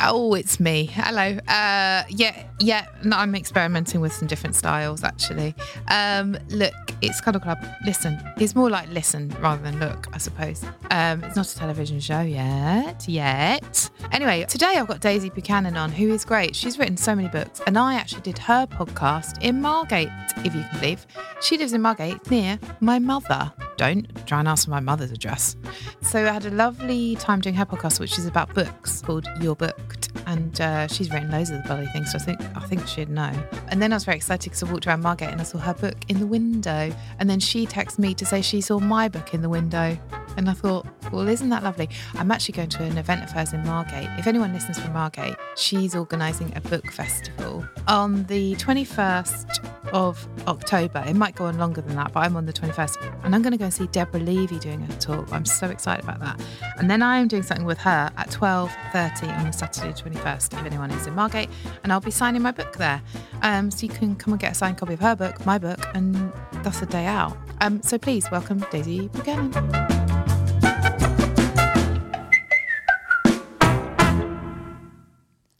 Oh, it's me. Hello. Uh, yeah, yeah. No, I'm experimenting with some different styles actually. Um, look, it's Cuddle Club. Listen, it's more like listen rather than look, I suppose. Um, it's not a television show yet, yet. Anyway, today I've got Daisy Buchanan on, who is great. She's written so many books, and I actually did her podcast in Margate, if you can believe. She lives in Margate near my mother. Don't try and ask for my mother's address. So I had a lovely time doing her podcast, which is about books called You're Booked, and uh, she's written loads of the bloody things. So I think I think she'd know. And then I was very excited because I walked around Margate and I saw her book in the window, and then she texted me to say she saw my book in the window, and I thought, well, isn't that lovely? I'm actually going to an event of hers in Margate. If anyone listens from Margate, she's organising a book festival on the 21st of October. It might go on longer than that, but I'm on the 21st, and I'm going to go and see Deborah Levy doing a talk. I'm so excited about that. And then I'm doing something with her at 12:30 on the Saturday 21st. If anyone is in Margate, and I'll be signing my book there. Um, so you can come and get a signed copy of her book, my book, and that's a day out. Um, so please welcome Daisy Buchanan.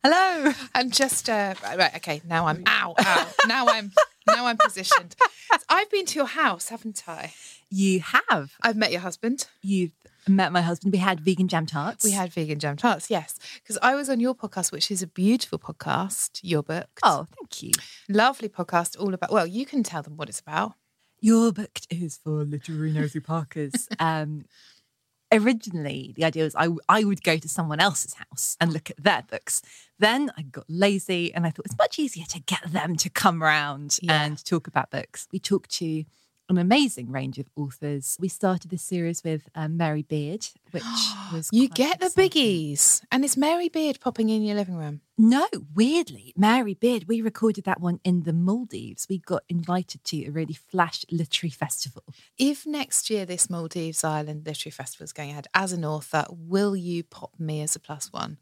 Hello. And just uh, right, right, okay. Now I'm ow, ow. Now I'm now I'm positioned. I've been to your house, haven't I? You have. I've met your husband. You've met my husband. We had vegan jam tarts. We had vegan jam tarts, yes. Because I was on your podcast, which is a beautiful podcast. You're Booked. Oh, thank you. lovely podcast, all about. Well, you can tell them what it's about. Your book is for literary nosy Parkers. um, originally, the idea was I, I would go to someone else's house and look at their books. Then I got lazy and I thought it's much easier to get them to come round Yeah. and talk about books. We talked to an amazing range of authors. We started this series with um, Mary Beard, which was You get the biggies, and it's Mary Beard popping in your living room. No, weirdly, Mary Beard, we recorded that one in the Maldives. We got invited to a really flash literary festival. If next year this Maldives Island Literary Festival is going ahead, as an author, will you pop me as a plus one?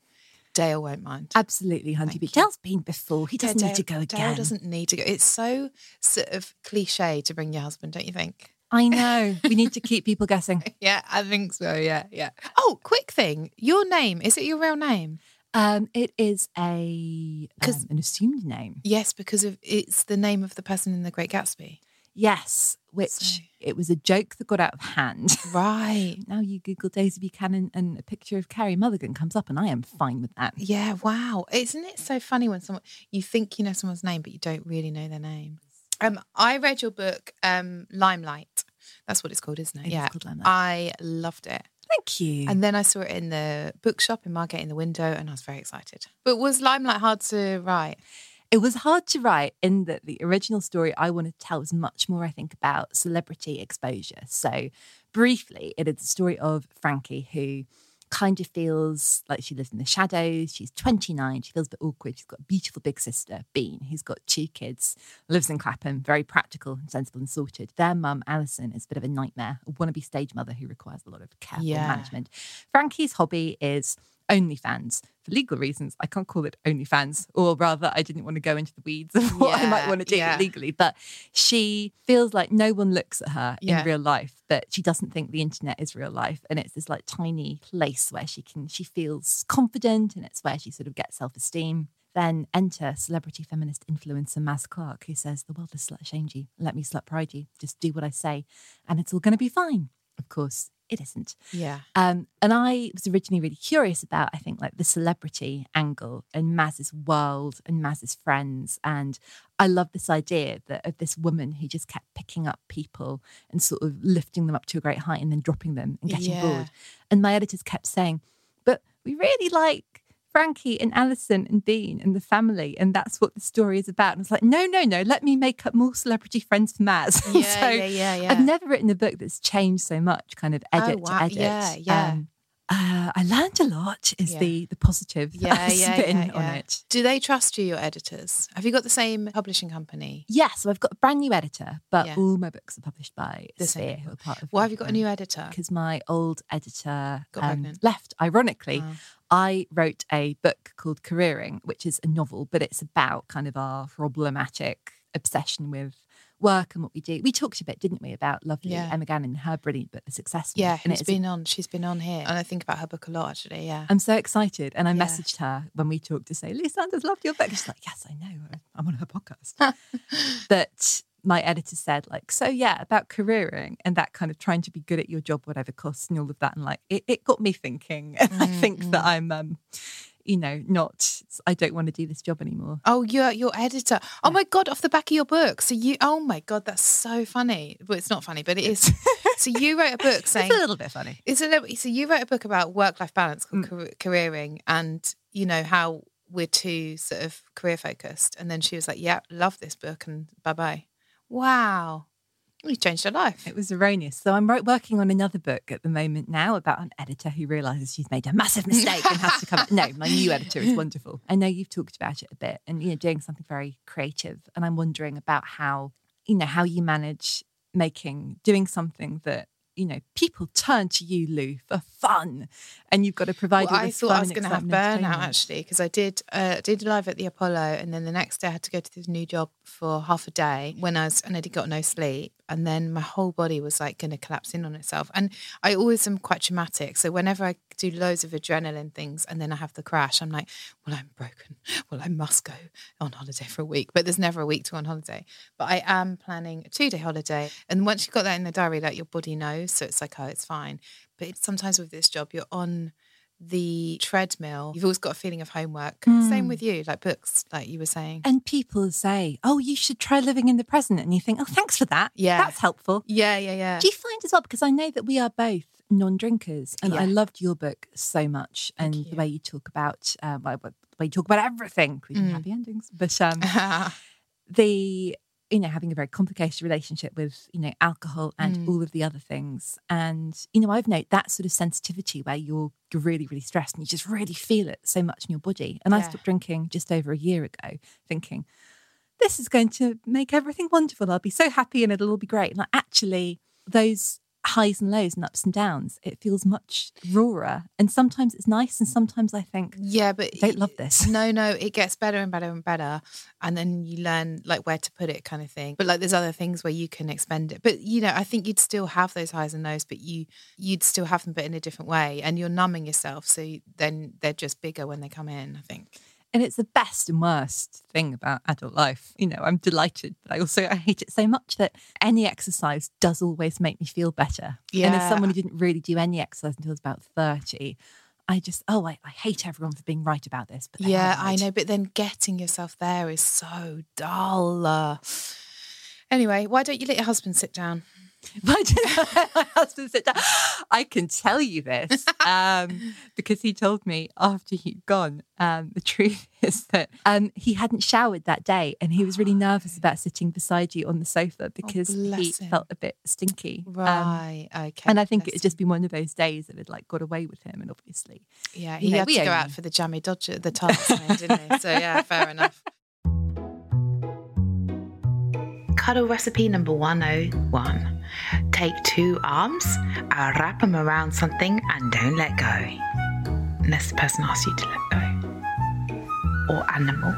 Dale won't mind. Absolutely, Hunty. But. Dale's been before. He doesn't Yeah, need to Dale- go Dale again. doesn't need to go. It's so sort of cliche to bring your husband, don't you think? I know. we need to keep people guessing. Yeah, I think so. Yeah, yeah. Oh, quick thing. Your name, is it your real name? Um, it is a um, an assumed name. Yes, because of it's the name of the person in The Great Gatsby. Yes, which So- it was a joke that got out of hand. Right. now you Google Daisy Buchanan and a picture of Carey Mulligan comes up, and I am fine with that. Yeah, wow. Isn't it so funny when someone you think you know someone's name but you don't really know their name? Um I read your book um Limelight. That's what it's called, isn't it? It yeah. I loved it. Thank you. And then I saw it in the bookshop in Margate in the window and I was very excited. But was Limelight hard to write? It was hard to write in that the original story I wanted to tell was much more, I think, about celebrity exposure. So, briefly, it is the story of Frankie, who kind of feels like she lives in the shadows. She's 29. She feels a bit awkward. She's got a beautiful big sister, Bean, who's got two kids, lives in Clapham, very practical, sensible, and sorted. Their mum, Alison, is a bit of a nightmare, a wannabe stage mother who requires a lot of careful Yeah. management. Frankie's hobby is OnlyFans. For legal reasons, I can't call it OnlyFans, or rather, I didn't want to go into the weeds of what I might want to do yeah. legally. But she feels like no one looks at her Yeah. in real life, but she doesn't think the internet is real life. And it's this like tiny place where she can, she feels confident and it's where she sort of gets self esteem. Then enter celebrity feminist influencer Maz Clark, who says, The world is slut shamed you. Let me slut pride you. Just do what I say, and it's all going to be fine. Of course, it isn't. Yeah. Um, and I was originally really curious about, I think, like the celebrity angle and Maz's world and Maz's friends. And I love this idea that of this woman who just kept picking up people and sort of lifting them up to a great height and then dropping them and getting Yeah. bored. And my editors kept saying, but we really like Frankie and Alison and Dean and the family, and that's what the story is about. And it's like, no, no, no, let me make up more celebrity friends for Maz. Yeah, so yeah, yeah, yeah. I've never written a book that's changed so much, kind of edit wow. to edit. Yeah, yeah. Um, uh, I learned a lot. Is Yeah. the the positive yeah, yeah, spin on it. Do they trust you, your editors? Have you got the same publishing company? Yeah, so I've got a brand new editor, but all my books are published by The Sphere, people. who are part of. Why have you got a new editor? Because my old editor um, left. Ironically, Oh. I wrote a book called Careering, which is a novel, but it's about kind of our problematic obsession with work and what we do. We talked a bit, didn't we, about lovely Yeah. Emma Gannon, and her brilliant book, The Success Myth, Yeah, and who's it's a been on? She's been on here, and I think about her book a lot. Actually, yeah. I'm so excited. And I Yeah. messaged her when we talked to say, Lou Sanders loved your book. She's like, yes, I know. I'm on her podcast. but my editor said, like, so yeah, about careering and that kind of trying to be good at your job, whatever costs and all of that. And like, it, it got me thinking. And I think that I'm, um, you know, not, I don't want to do this job anymore. Oh, you're your editor. Oh my god, off the back of your book. So you. Oh my god, that's so funny. Well, it's not funny, but it is. so you wrote a book saying It's a little bit funny. It's a little, so you wrote a book about work life balance called Mm. Careering, and you know how we're too sort of career focused. And then she was like, "Yeah, love this book," and bye bye. Wow, you changed her life. It was erroneous. So I'm working on another book at the moment now about an editor who realizes she's made a massive mistake and has to come. No, my new editor is wonderful. I know you've talked about it a bit, and you know, doing something very creative. And I'm wondering about how you know how you manage making doing something that you know people turn to you, Lou, for fun, and you've got to provide. Well, I thought I was going to have burnout actually because I did uh, did live at the Apollo, and then the next day I had to go to this new job for half a day when I was and I did got no sleep, and then my whole body was like going to collapse in on itself. And I always am quite traumatic, so whenever I do loads of adrenaline things and then I have the crash, I'm like, well, I'm broken. Well, I must go on holiday for a week, but there's never a week to go on holiday. But I am planning a two day holiday, and once you've got that in the diary, like your body knows, so it's like, oh, it's fine. But sometimes with this job, you're on the treadmill, you've always got a feeling of homework. Same with you, like books, like you were saying. And people say, "Oh, you should try living in the present," and you think, "Oh, thanks for that. Yeah. that's helpful." yeah, yeah, yeah. Do you find as well because I know that we are both non-drinkers, and I loved your book so much, and you. the way you talk about um, well, the way you talk about everything, including Mm. happy endings. But um, the you know having a very complicated relationship with you know alcohol and Mm. all of the other things, and you know I've noted that sort of sensitivity where you're you're really really stressed and you just really feel it so much in your body. And I stopped drinking just over a year ago, thinking this is going to make everything wonderful. I'll be so happy and it'll all be great. And like, actually, those highs and lows and ups and downs, it feels much rawer. And sometimes it's nice, and sometimes I think, yeah, but I don't love this. No, no, it gets better and better and better. And then you learn like where to put it kind of thing. But like there's other things where you can expend it. But you know, I think you'd still have those highs and lows, but you you'd still have them but in a different way. And you're numbing yourself. So then they're just bigger when they come in, I think. And it's the best and worst thing about adult life. You know, I'm delighted, but I also I hate it so much that any exercise does always make me feel better. Yeah. And as someone who didn't really do any exercise until I was about 30, I just, oh, I, I hate everyone for being right about this. But Yeah, I know. But then getting yourself there is so dull. Anyway, why don't you let your husband sit down? Did my husband down? I can tell you this um, because he told me after he'd gone. Um, the truth is that um, he hadn't showered that day and he was really nervous about sitting beside you on the sofa because he him. felt a bit stinky. Um, Right. okay. and I think bless it had just been one of those days that had like got away with him. And obviously, yeah, you he know, had to go out for the jammy dodger, the then, didn't he? So yeah, fair enough. Cuddle recipe number 101. Take two arms, uh, wrap them around something, and don't let go. Unless the person asks you to let go. Or animal.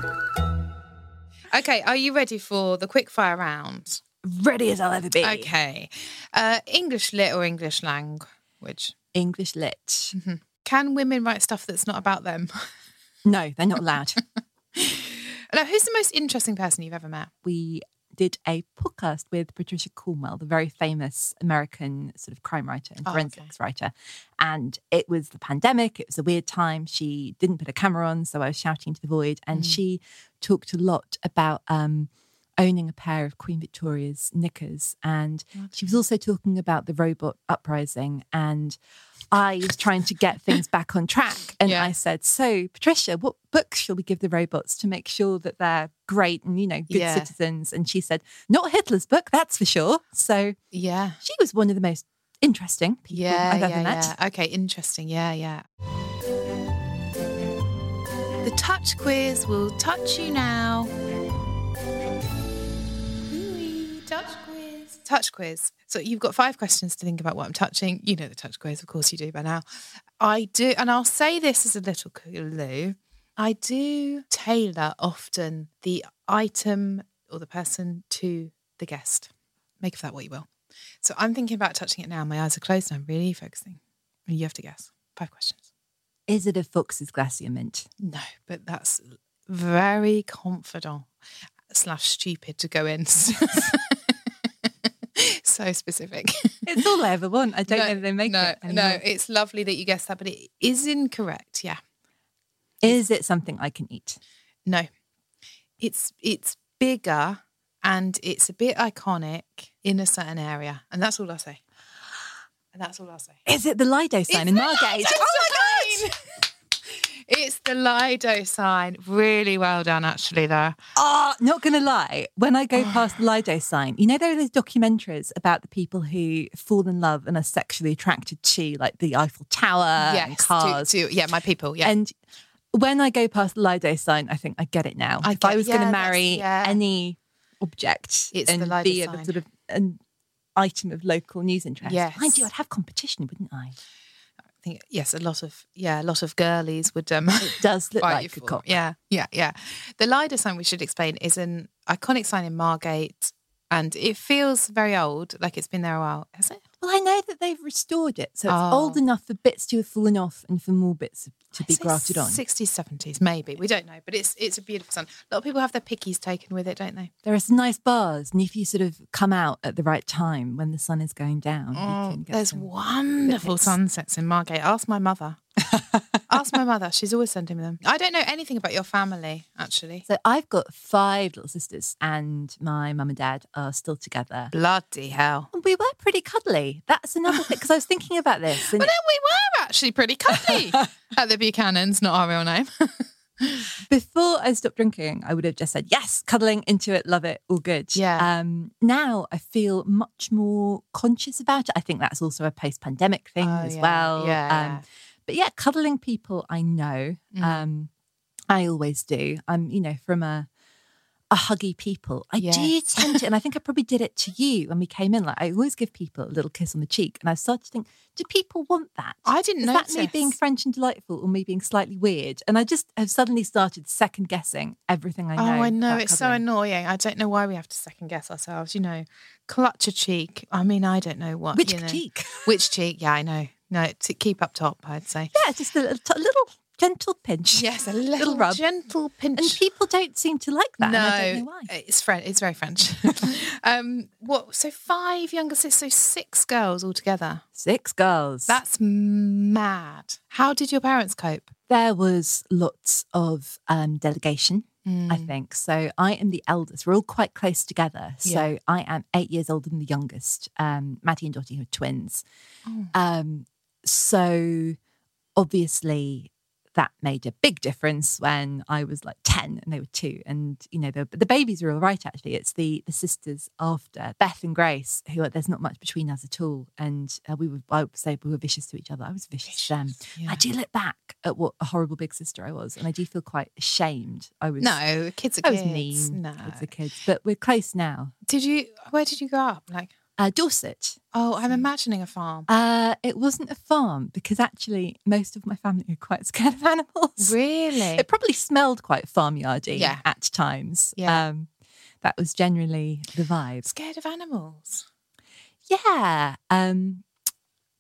Okay, are you ready for the quick fire round? ready as I'll ever be. Okay. Uh, English lit or English language? English lit. Can women write stuff that's not about them? No, they're not allowed. now, who's the most interesting person you've ever met? we did a podcast with Patricia Cornwell, the very famous American sort of crime writer and Oh, forensics writer. And it was the pandemic, it was a weird time. She didn't put a camera on, so I was shouting to the void. And she talked a lot about um, owning a pair of Queen Victoria's knickers. And she was also talking about the robot uprising. And I was trying to get things back on track. And Yeah. I said, So, Patricia, what books shall we give the robots to make sure that they're great and, you know, good Yeah. citizens? And she said, Not Hitler's book, that's for sure. So Yeah. she was one of the most interesting people Yeah, I've ever yeah, met. yeah. Okay, interesting. Yeah, yeah. The touch quiz will touch you now. Touch quiz. So you've got five questions to think about what I'm touching. You know the touch quiz, of course you do by now. I do, and I'll say this as a little clue. I do tailor often the item or the person to the guest. Make of that what you will. So I'm thinking about touching it now. My eyes are closed and I'm really focusing. You have to guess. Five questions. Is it a Fox's Glacier Mint? No, but that's very confident slash stupid to go in. so specific. It's all I ever want. I don't no, know that they make no, it. No, anymore. it's lovely that you guessed that, but it is incorrect. Yeah. Is it something I can eat? No. It's it's bigger and it's a bit iconic in a certain area. And that's all I'll say. And that's all I'll say. Is it the Lido sign in the Margate? Oh my god! It's the Lido sign. Really well done, actually, there. Oh, not gonna lie. When I go past the Lido sign, you know there are those documentaries about the people who fall in love and are sexually attracted to like the Eiffel Tower and cars. To, to, yeah, my people. Yeah. And when I go past the Lido sign, I think I get it now. I if I was going to marry yeah. any object It's the and be a sort of an item of local news interest, mind Yes. you, I'd have competition, wouldn't I? Think yes, a lot of yeah, a lot of girlies would um It does look like a cock. Yeah, yeah, yeah. The Lido sign we should explain is an iconic sign in Margate, and it feels very old, like it's been there a while. Has it? Well, I know that they've restored it, so it's Oh. old enough for bits to have fallen off and for more bits to be grafted on. 60s, 70s, maybe. We don't know, but it's it's a beautiful sun. A lot of people have their pickies taken with it, don't they? There are some nice bars, and if you sort of come out at the right time when the sun is going down, you Oh, can get there's wonderful sunsets in Margate. Ask my mother. Ask my mother. She's always sending me them. I don't know anything about your family, actually. So I've got five little sisters, and my mum and dad are still together. Bloody hell. And we were pretty cuddly. That's another thing because I was thinking about this. And Well, then we were actually pretty cuddly at the Buchanans, not our real name. before I stopped drinking, I would have just said yes, cuddling into it, love it, all good. Yeah. Um, now I feel much more conscious about it. I think that's also a post-pandemic thing Oh, as yeah, well. yeah, Um, yeah. But yeah, cuddling people I know. Mm. Um, I always do. I'm, you know, from a a huggy people. I do tend to, and I think I probably did it to you when we came in. Like I always give people a little kiss on the cheek, and I started to think, do people want that? I didn't know. Is that me being French and delightful, or me being slightly weird? And I just have suddenly started second guessing everything I know. Oh, I know. It's so annoying. I don't know why we have to second guess ourselves. You know, clutch a cheek. I mean, I don't know what. Which you know. cheek? Which cheek? Yeah, I know. No, to keep up top, I'd say. Yeah, just a little, a little gentle pinch. Yes, a little, rub. gentle pinch. And people don't seem to like that. no, and I don't know why. it's French. It's very French. um, what? So five younger sisters, so six girls altogether. Six girls. That's mad. How did your parents cope? there was lots of um, delegation, I think. So I am the eldest. We're all quite close together. So I am eight years older than the youngest. Um, Maddie and Dottie are twins. Oh. Um, so obviously that made a big difference when I was like 10 and they were two. And, you know, the, the babies were all right, actually. It's the, the sisters after, Beth and Grace, who are, there's not much between us at all. And uh, we were, I would say we were vicious to each other. I was vicious, to them. yeah. I do look back at what a horrible big sister I was. And I do feel quite ashamed. I was, No, kids are I was mean No. as a kid. But we're close now. Did you? Where did you grow up? Like, Uh, Dorset. oh, I'm imagining a farm. Uh, it wasn't a farm because actually most of my family are quite scared of animals. Really? It probably smelled quite farmyardy Yeah. at times. Yeah. Um, that was generally the vibe. Scared of animals? Yeah. Um,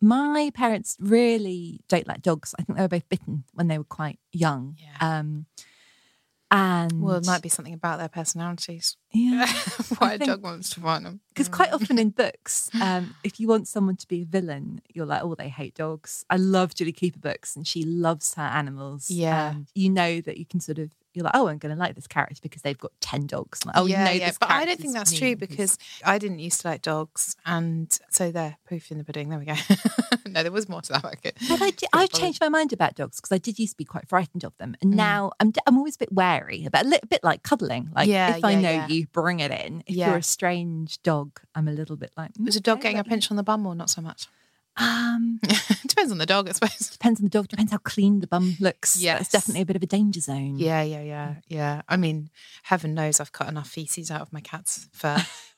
my parents really don't like dogs. I think they were both bitten when they were quite young. Yeah. Um, and Well, it might be something about their personalities. yeah. Why a dog wants to find them. Because quite often in books, um, if you want someone to be a villain, you're like, oh, they hate dogs. I love Jilly Cooper books, and she loves her animals. Yeah. And you know that you can sort of you're like, oh, I'm going to like this character because they've got 10 dogs. Like, oh, yeah, no, yeah. But I don't think that's true because I didn't used to like dogs, and so there, proof in the pudding. There we go. no, there was more to that. Okay. But I did, I've changed my mind about dogs because I did used to be quite frightened of them, and Mm. now I'm I'm always a bit wary about a little bit like cuddling. Like Yeah, if I know you, bring it in. If you're a strange dog, I'm a little bit like. Was a "Mm, dog okay, getting a pinch on the bum or not so much? Um, Depends on the dog, I suppose. depends on the dog. Depends how clean the bum looks. Yeah, it's definitely a bit of a danger zone. Yeah, yeah, yeah, yeah. I mean, heaven knows I've cut enough feces out of my cat's fur.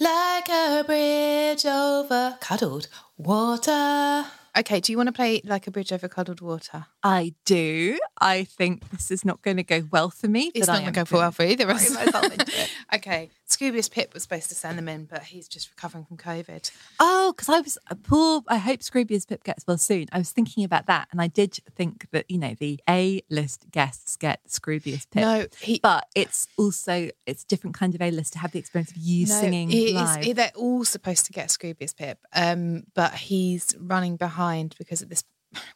Like a bridge over cuddled water. Okay, do you want to play like a bridge over cuddled water? I do. I think this is not going to go well for me. It's but not going to go for well for either of us. Throw myself into it. okay, Scroobius Pip was supposed to send them in, but he's just recovering from COVID. Oh, because I was uh, poor. I hope Scroobius Pip gets well soon. I was thinking about that, and I did think that you know the A-list guests get Scroobius Pip. No, he- but it's also it's a different kind of A-list to have the experience of you singing it is- live. it- they're all supposed to get Scroobius Pip, um, but he's running behind because at this.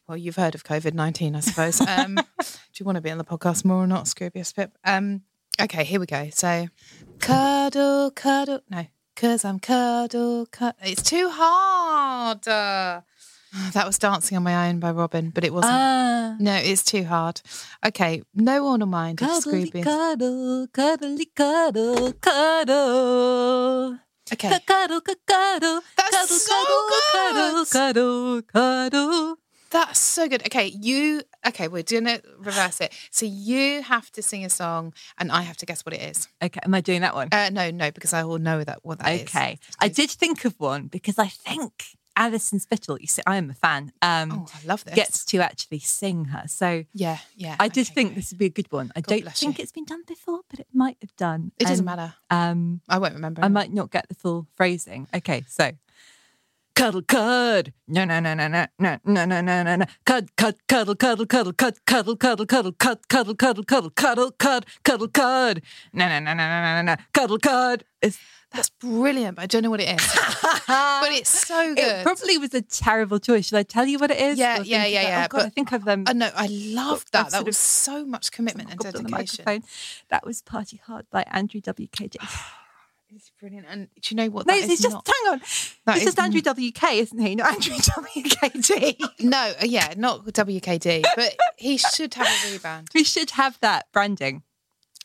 Well, you've heard of COVID nineteen, I suppose. Um, do you want to be on the podcast more or not, Scroobius Pip? Um, okay, here we go. So, cuddle, cuddle. No, cause I'm cuddle, cuddle. It's too hard. Uh, that was dancing on my own by Robyn, but it wasn't. Ah. no, it's too hard. Okay, no one will mind Cuddly Scroobius. cuddle, cuddly cuddle, cuddle. Okay. Cu- Cuddle, cuddle, That's cuddle, so cuddle, good. cuddle, cuddle, cuddle. That's so good. Okay, you okay, we're doing it reverse it. So you have to sing a song and I have to guess what it is. Okay, am I doing that one? Uh no, no, because I will know that what that is. okay, I did think of one because I think Alison Spittle. You see, I am a fan. Um, Oh, I love this. Gets to actually sing her, so Yeah, yeah. I did okay, think great. this would be a good one. I God don't think you. it's been done before, but it might have done. It doesn't matter. Um, I won't remember. I might not get the full phrasing. Okay, so cuddle cud no no no no no no no no no no no cud cud cuddle cuddle cuddle cud cuddle cuddle cuddle cud cuddle cuddle cuddle cuddle cud cuddle cud no no no no no no no cuddle cud. It's That's brilliant, but I don't know what it is. but it's so good. it probably was a terrible choice. Should I tell you what it is? Yeah, yeah, yeah, yeah, Oh God, I think I've um, I know. I loved that. That was so much commitment and gobbled on the dedication. That was Party Hard by Andrew WKD. It's brilliant. And do you know what? No, that is it's just not? hang on. That It's is just Andrew WK, isn't he? Not Andrew WKD. No, uh, yeah, not WKD, but he should have a rebrand. we should have that branding.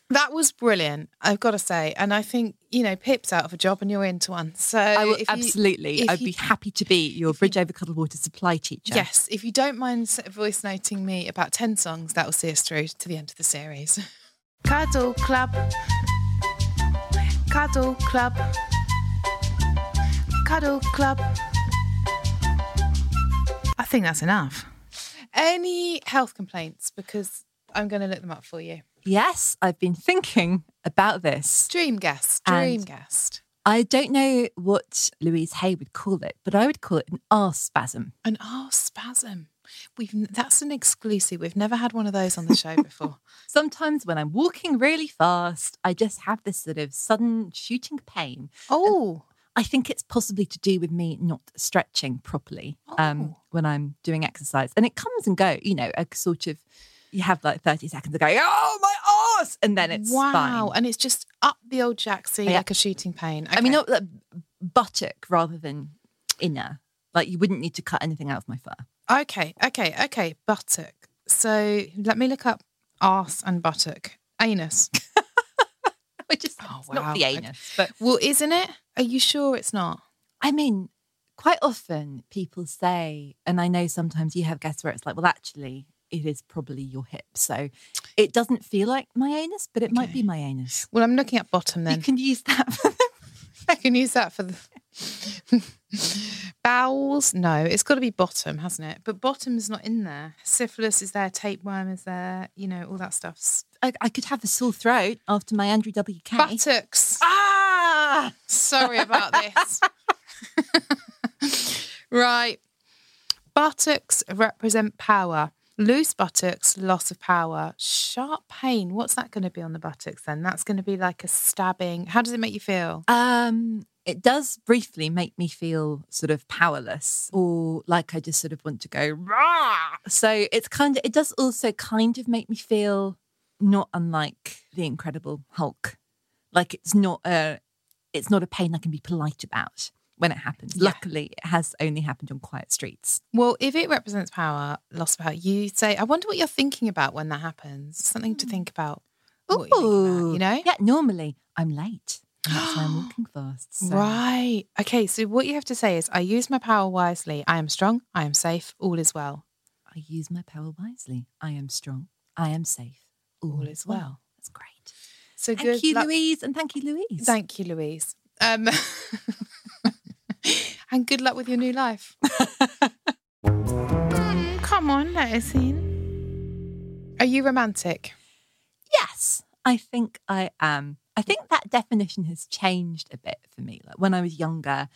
That was brilliant, I've got to say. And I think, you know, Pip's out of a job and you're into one. So I will if you- absolutely. I'd you- be happy to be your Bridge Over Cuddled Water supply teacher. Yes, if you don't mind s- voice noting me about 10 songs, that will see us through to the end of the series. Cuddle Club. Cuddle Club. Cuddle Club. I think that's enough. Any health complaints? Because I'm going to look them up for you. Yes, I've been thinking about this. Dream guest. And- Dream guest. I don't know what Louise Hay would call it, but I would call it an arse spasm. An arse spasm. We've that's an exclusive. We've never had one of those on the show before. Sometimes when I'm walking really fast, I just have this sort of sudden shooting pain. Oh, I think it's possibly to do with me not stretching properly um, Oh. when I'm doing exercise. And it comes and go, you know, a sort of, you have like 30 seconds of going, oh, my arse. And then it's wow! fine. And it's just up the old jacksie Yeah. like a shooting pain. I mean, not like buttock rather than inner. Like you wouldn't need to cut anything out of my fur. Okay, okay, okay. Buttock. So let me look up arse and buttock. Anus. Which is Oh, wow. not the Okay. anus, but Well, isn't it? Are you sure it's not? I mean, quite often people say, and I know sometimes you have guests where it's like, well, actually, it is probably your hip. So it doesn't feel like my anus, but it might be my anus. Well, I'm looking at bottom then. You can use that. For I can use that for the bowels. No, it's got to be bottom, hasn't it? But bottom's not in there. Syphilis is there. Tapeworm is there. You know all that stuff. I, I could have a sore throat after my Andrew WK. buttocks. ah! Sorry about this. right. Buttocks represent power. Loose buttocks, loss of power. Sharp pain. What's that going to be on the buttocks then? That's going to be like a stabbing. How does it make you feel? Um, it does briefly make me feel sort of powerless or like I just sort of want to go rah. So it's kind of it does also kind of make me feel not unlike the Incredible Hulk. Like it's not a it's not a pain I can be polite about when it happens. Yeah. Luckily, it has only happened on quiet streets. Well, if it represents power, loss of power, you say, I wonder what you're thinking about when that happens. Something to hmm. think about. What you're about, you know? Yeah, normally I'm late. And that's why I'm walking fast. so- Right. Okay. So what you have to say is, I use my power wisely. I am strong. I am safe. All is well. I use my power wisely. I am strong. I am safe. All, All is well. That's great. So Thank good you, luck- Louise, and thank you, Louise. Thank you, Louise. Um, and good luck with your new life. Mm, come on, let us in. Are you romantic? yes, I think I am. I think that definition has changed a bit for me. Like when I was younger,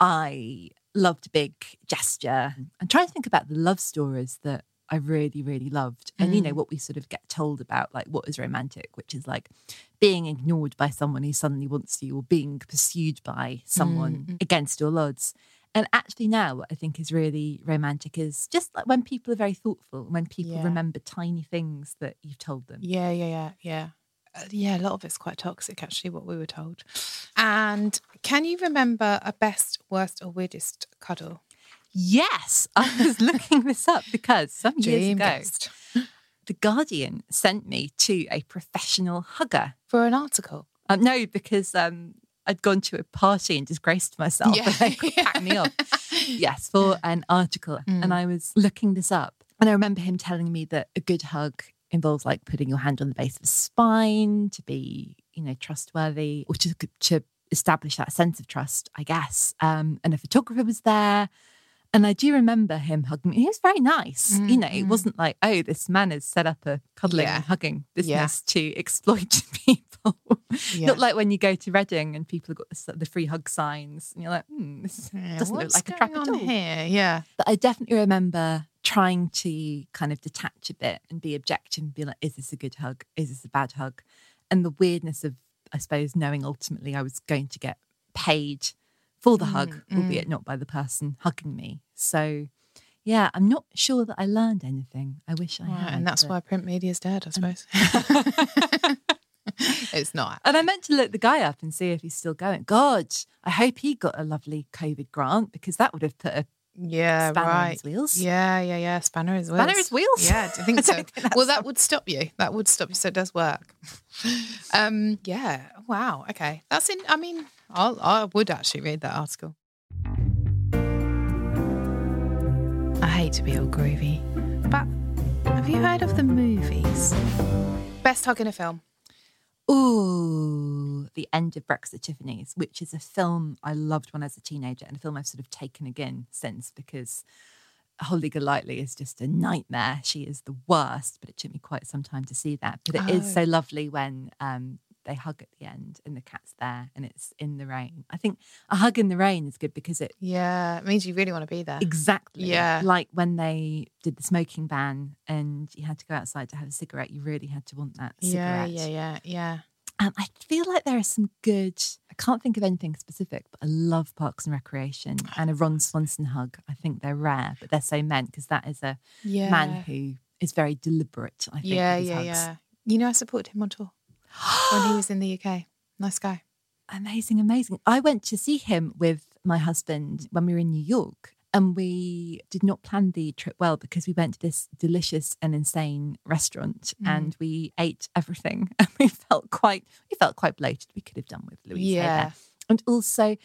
I loved big gesture. Mm. I'm trying to think about the love stories that I really, really loved. And you know, mm. what we sort of get told about like what is romantic, which is like being ignored by someone who suddenly wants you or being pursued by someone mm, against all odds. And actually now what I think is really romantic is just like when people are very thoughtful, when people Yeah. remember tiny things that you've told them. Yeah, yeah, yeah, yeah. Uh, yeah, a lot of it's quite toxic, actually, what we were told. And can you remember a best, worst, or weirdest cuddle? Yes, I was looking this up because some years ago, guest. The Guardian sent me to a professional hugger. For an article. Um, no, because um, I'd gone to a party and disgraced myself Yeah. and they could pack me off. Yes, for an article. Mm. And I was looking this up. And I remember him telling me that a good hug involves like putting your hand on the base of the spine to be, you know, trustworthy or to, to establish that sense of trust, I guess. Um, and a photographer was there. And I do remember him hugging me. He was very nice. You know, it wasn't like, oh, this man has set up a cuddling Yeah. and hugging Yeah. business to exploit people. Yeah. Not like when you go to Reading and people have got the, the free hug signs and you're like, hmm, this doesn't look like a trap at all. here? Yeah. But I definitely remember trying to kind of detach a bit and be objective and be like, is this a good hug? Is this a bad hug? And the weirdness of, I suppose, knowing ultimately I was going to get paid for the hug, Mm, albeit not by the person hugging me. So, yeah, I'm not sure that I learned anything. I wish I Right, had. and that's why print media is dead, I suppose. it's not. And I meant to look the guy up and see if he's still going. God, I hope he got a lovely COVID grant because that would have put a Yeah, spanner right. wheels. Yeah, yeah, yeah. Spanner is wheels. Spanner is wheels? Yeah, do you think so? think well, that would stop you. That would stop you. So it does work. um, yeah. Wow. Okay. That's in. I mean, I'll, I would actually read that article. I hate to be all groovy, but have you heard of the movies? Best hug in a film. Ooh, The End of Tiffany's, which is a film I loved when I was a teenager and a film I've sort of taken again since because Holly Golightly is just a nightmare. She is the worst, but it took me quite some time to see that. But it is Oh. so lovely when um, they hug at the end and the cat's there and it's in the rain. I think a hug in the rain is good because it Yeah, it means you really want to be there. exactly Yeah. like when they did the smoking ban and you had to go outside to have a cigarette. You really had to want that Yeah, cigarette. yeah, yeah, yeah. Um, I feel like there are some good. I can't think of anything specific, but I love Parks and Recreation and a Ron Swanson hug. I think they're rare, but they're so meant because that is a Yeah. man who is very deliberate. I think. Yeah, yeah, hugs. yeah. You know, I supported him on tour when he was in the UK. Nice guy. Amazing, amazing. I went to see him with my husband when we were in New York. And we did not plan the trip well because we went to this delicious and insane restaurant Mm. and we ate everything and we felt quite we felt quite bloated. We could have done with Louise Yeah. there. And also,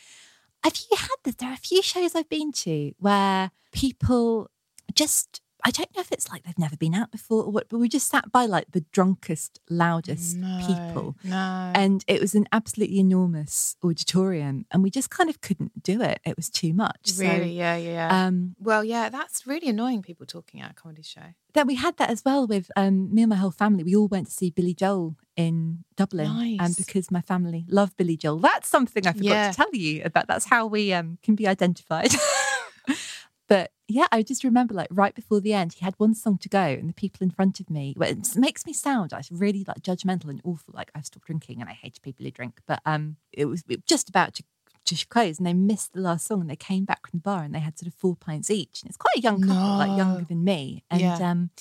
have you had this? There are a few shows I've been to where people just I don't know if it's like they've never been out before or what, but we just sat by like the drunkest, loudest people. No. And it was an absolutely enormous auditorium, and we just kind of couldn't do it. It was too much. So, really, yeah, yeah, yeah. um, well, yeah, that's really annoying. People talking at a comedy show. then we had that as well with um, me and my whole family. We all went to see Billy Joel in Dublin, and because my family love Billy Joel, that's something I forgot Yeah. to tell you about. That's how we um, can be identified. but yeah, I just remember like right before the end, he had one song to go, and the people in front of me. Well, it makes me sound like really like judgmental and awful. Like I've stopped drinking and I hate people who drink. But um, it was just about to. To close, and they missed the last song, and they came back from the bar, and they had sort of four pints each. And it's quite a young couple, like younger than me. And Yeah. um,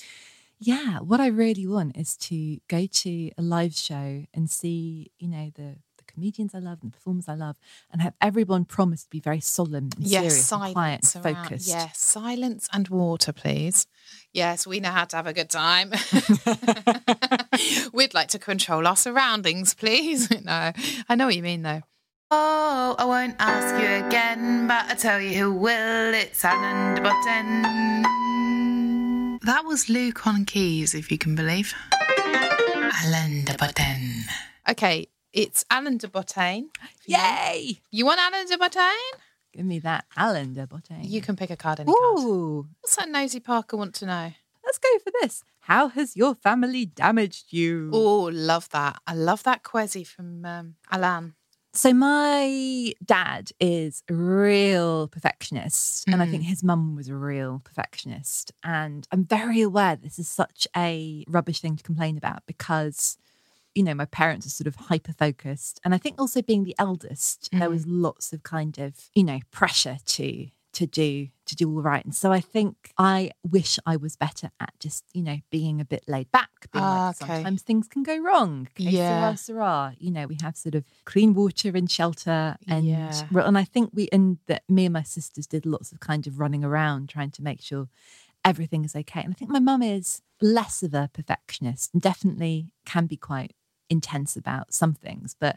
yeah, what I really want is to go to a live show and see, you know, the comedians I love and the performers I love, and have everyone promise to be very solemn and Yes, serious and quiet and silence around. focused. Yes, silence and water, please. Yes, we know how to have a good time. We'd like to control our surroundings, please. no, I know what you mean, though. Oh, I won't ask you again, but I tell you who will. It's Alain de Botton. That was Luke on keys, if you can believe. Alain de Botton. Okay, it's Alain de Botton. Yay! You want Alain de Botton? Give me that Alain de Botton. You can pick a card, any card. Ooh, What's that nosy Parker want to know? let's go for this. How has your family damaged you? Oh, love that. I love that quizzy from um, Alain. So my dad is a real perfectionist, and I think his mum was a real perfectionist. And I'm very aware this is such a rubbish thing to complain about because, you know, my parents are sort of hyper focused, and I think also being the eldest, there was lots of kind of you know pressure to to do to do all right. And so I think I wish I was better at just you know being a bit laid back. Being Ah, like, okay. sometimes things can go wrong. Que Yeah. sera, sera. You know, we have sort of clean water and shelter, and Yeah. and I think we and that me and my sisters did lots of kind of running around trying to make sure everything is okay. And I think my mum is less of a perfectionist and definitely can be quite intense about some things, but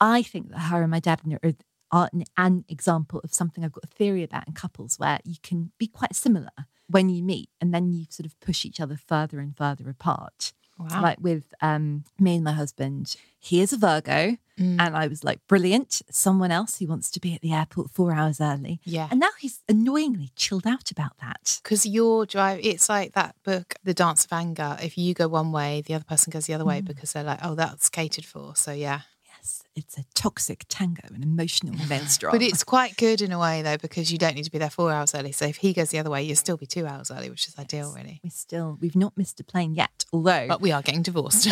I think that her and my dad are are an, an example of something I've got a theory about in couples where you can be quite similar when you meet and then you sort of push each other further and further apart. Wow. Like with um, me and my husband, he is a Virgo, Mm. and I was like, brilliant. Someone else who wants to be at the airport four hours early. Yeah. And now he's annoyingly chilled out about that. Because your drive, it's like that book, The Dance of Anger. If you go one way, the other person goes the other way because they're like, oh, that's catered for. So, yeah. Yes, it's a toxic tango, an emotional menstrual. But it's quite good in a way, though, because you don't need to be there four hours early. So if he goes the other way, you'll still be two hours early, which is ideal, really. we still we've not missed a plane yet, although But we are getting divorced.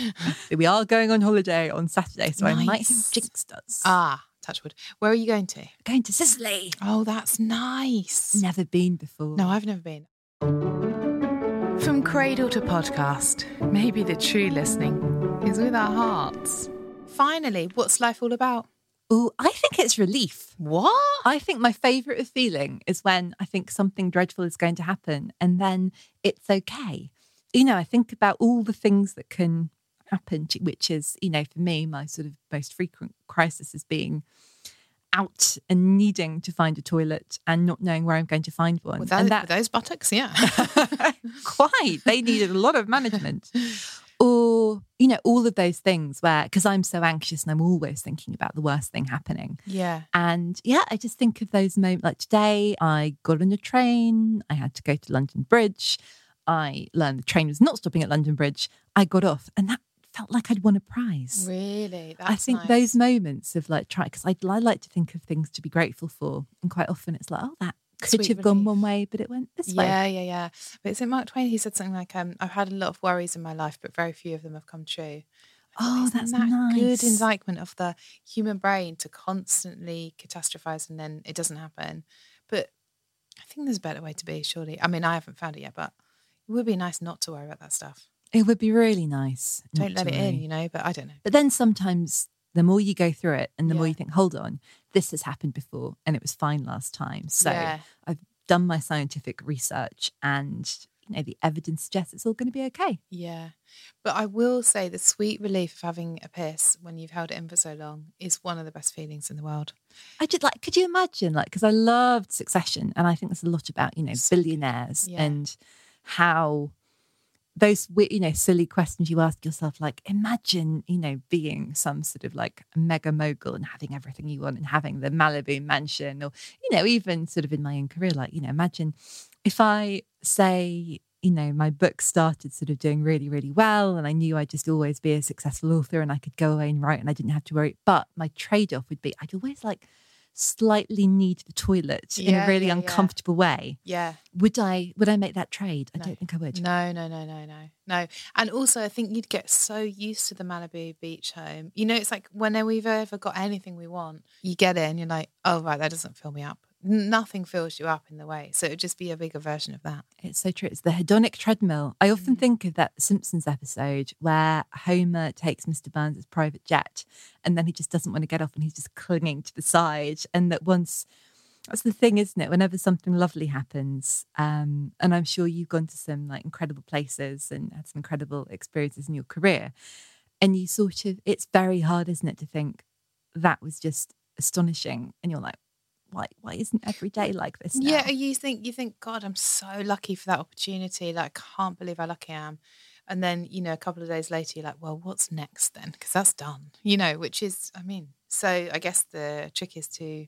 we are going on holiday on Saturday, so I might have Nice. jinxed us. ah, touchwood. Where are you going to? going to Sicily. Oh, that's nice. Never been before. No, I've never been. From cradle to podcast, maybe the true listening is with our hearts. Finally, what's life all about? Oh, I think it's relief. What? I think my favourite feeling is when I think something dreadful is going to happen and then it's okay. You know, I think about all the things that can happen, which is, you know, for me, my sort of most frequent crisis is being out and needing to find a toilet and not knowing where I'm going to find one. And those, with those buttocks, yeah. quite. They needed a lot of management. You know all of those things where because i'm so anxious and i'm always thinking about the worst thing happening Yeah. and yeah i just think of those moments like today i got on a train i had to go to london bridge i learned the train was not stopping at london bridge i got off and that felt like i'd won a prize Really? I think those moments of like try because I, I like to think of things to be grateful for, and quite often it's like, oh, that could Sweet have gone one way, but it went this way. Yeah, yeah, yeah. But is it Mark Twain? He said something like, um, "I've had a lot of worries in my life, but very few of them have come true." Oh, that's that good nice. indictment of the human brain to constantly catastrophize and then it doesn't happen. But I think there's a better way to be. Surely, I mean, I haven't found it yet, but it would be nice not to worry about that stuff. It would be really nice. Don't let it in, you know. But I don't know. But then sometimes the more you go through it and the more you think, hold on, this has happened before and it was fine last time. So Yeah. I've done my scientific research and you know the evidence suggests it's all going to be okay. Yeah. But I will say the sweet relief of having a piss when you've held it in for so long is one of the best feelings in the world. I just like, could you imagine, like, because I loved Succession, and I think there's a lot about you know billionaires Yeah. and how those you know silly questions you ask yourself, like, imagine you know being some sort of like mega mogul and having everything you want and having the Malibu mansion, or you know even sort of in my own career, like you know imagine if I say. You know, my book started sort of doing really, really well, and I knew I'd just always be a successful author, and I could go away and write, and I didn't have to worry. But my trade-off would be I'd always like slightly need the toilet in a really yeah, yeah. uncomfortable way Yeah. would i would i make that trade i No. don't think i would No, no, no, no, no, no. And also, I think you'd get so used to the Malibu beach home. You know, it's like whenever we've ever got anything we want, you get it and you're like, oh, right, that doesn't fill me up. Nothing fills you up in the way. So it would just be a bigger version of that. it's so true it's the hedonic treadmill i often Mm. think of that simpsons episode where homer takes mr burns' private jet and then he just doesn't want to get off and he's just clinging to the side and that once that's the thing isn't it whenever something lovely happens um, and i'm sure you've gone to some like incredible places and had some incredible experiences in your career and you sort of it's very hard isn't it to think that was just astonishing and you're like why why isn't every day like this now? Yeah, you think you think, God, I'm so lucky for that opportunity. Like, I can't believe how lucky I am. And then, you know, a couple of days later, you're like, well, what's next then? Because that's done. You know, which is, I mean, so I guess the trick is to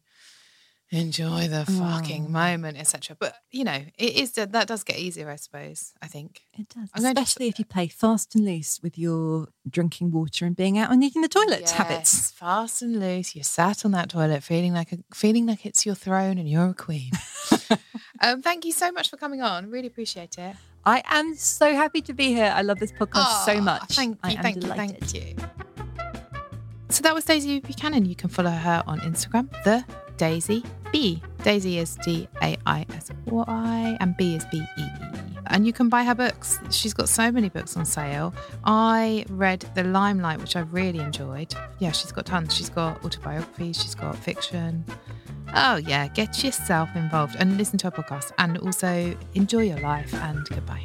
enjoy the fucking Mm. moment, etc. But you know, it is that does get easier, I suppose. I think. It does, I'm going to- especially if you play fast and loose with your drinking water and being out and needing the toilet Yes, habits. fast and loose. You're sat on that toilet, feeling like a feeling like it's your throne and you're a queen. um, thank you so much for coming on. Really appreciate it. I am so happy to be here. I love this podcast so much. Thank I you, am thank delighted. you, thank you. So that was Daisy Buchanan. You can follow her on Instagram, the Daisy B. Daisy is D A I S Y and B is B E E. And you can buy her books. She's got so many books on sale. I read The Limelight, which I really enjoyed. Yeah, she's got tons. She's got autobiographies, she's got fiction. Oh, yeah, get yourself involved and listen to her podcast. And also enjoy your life and goodbye.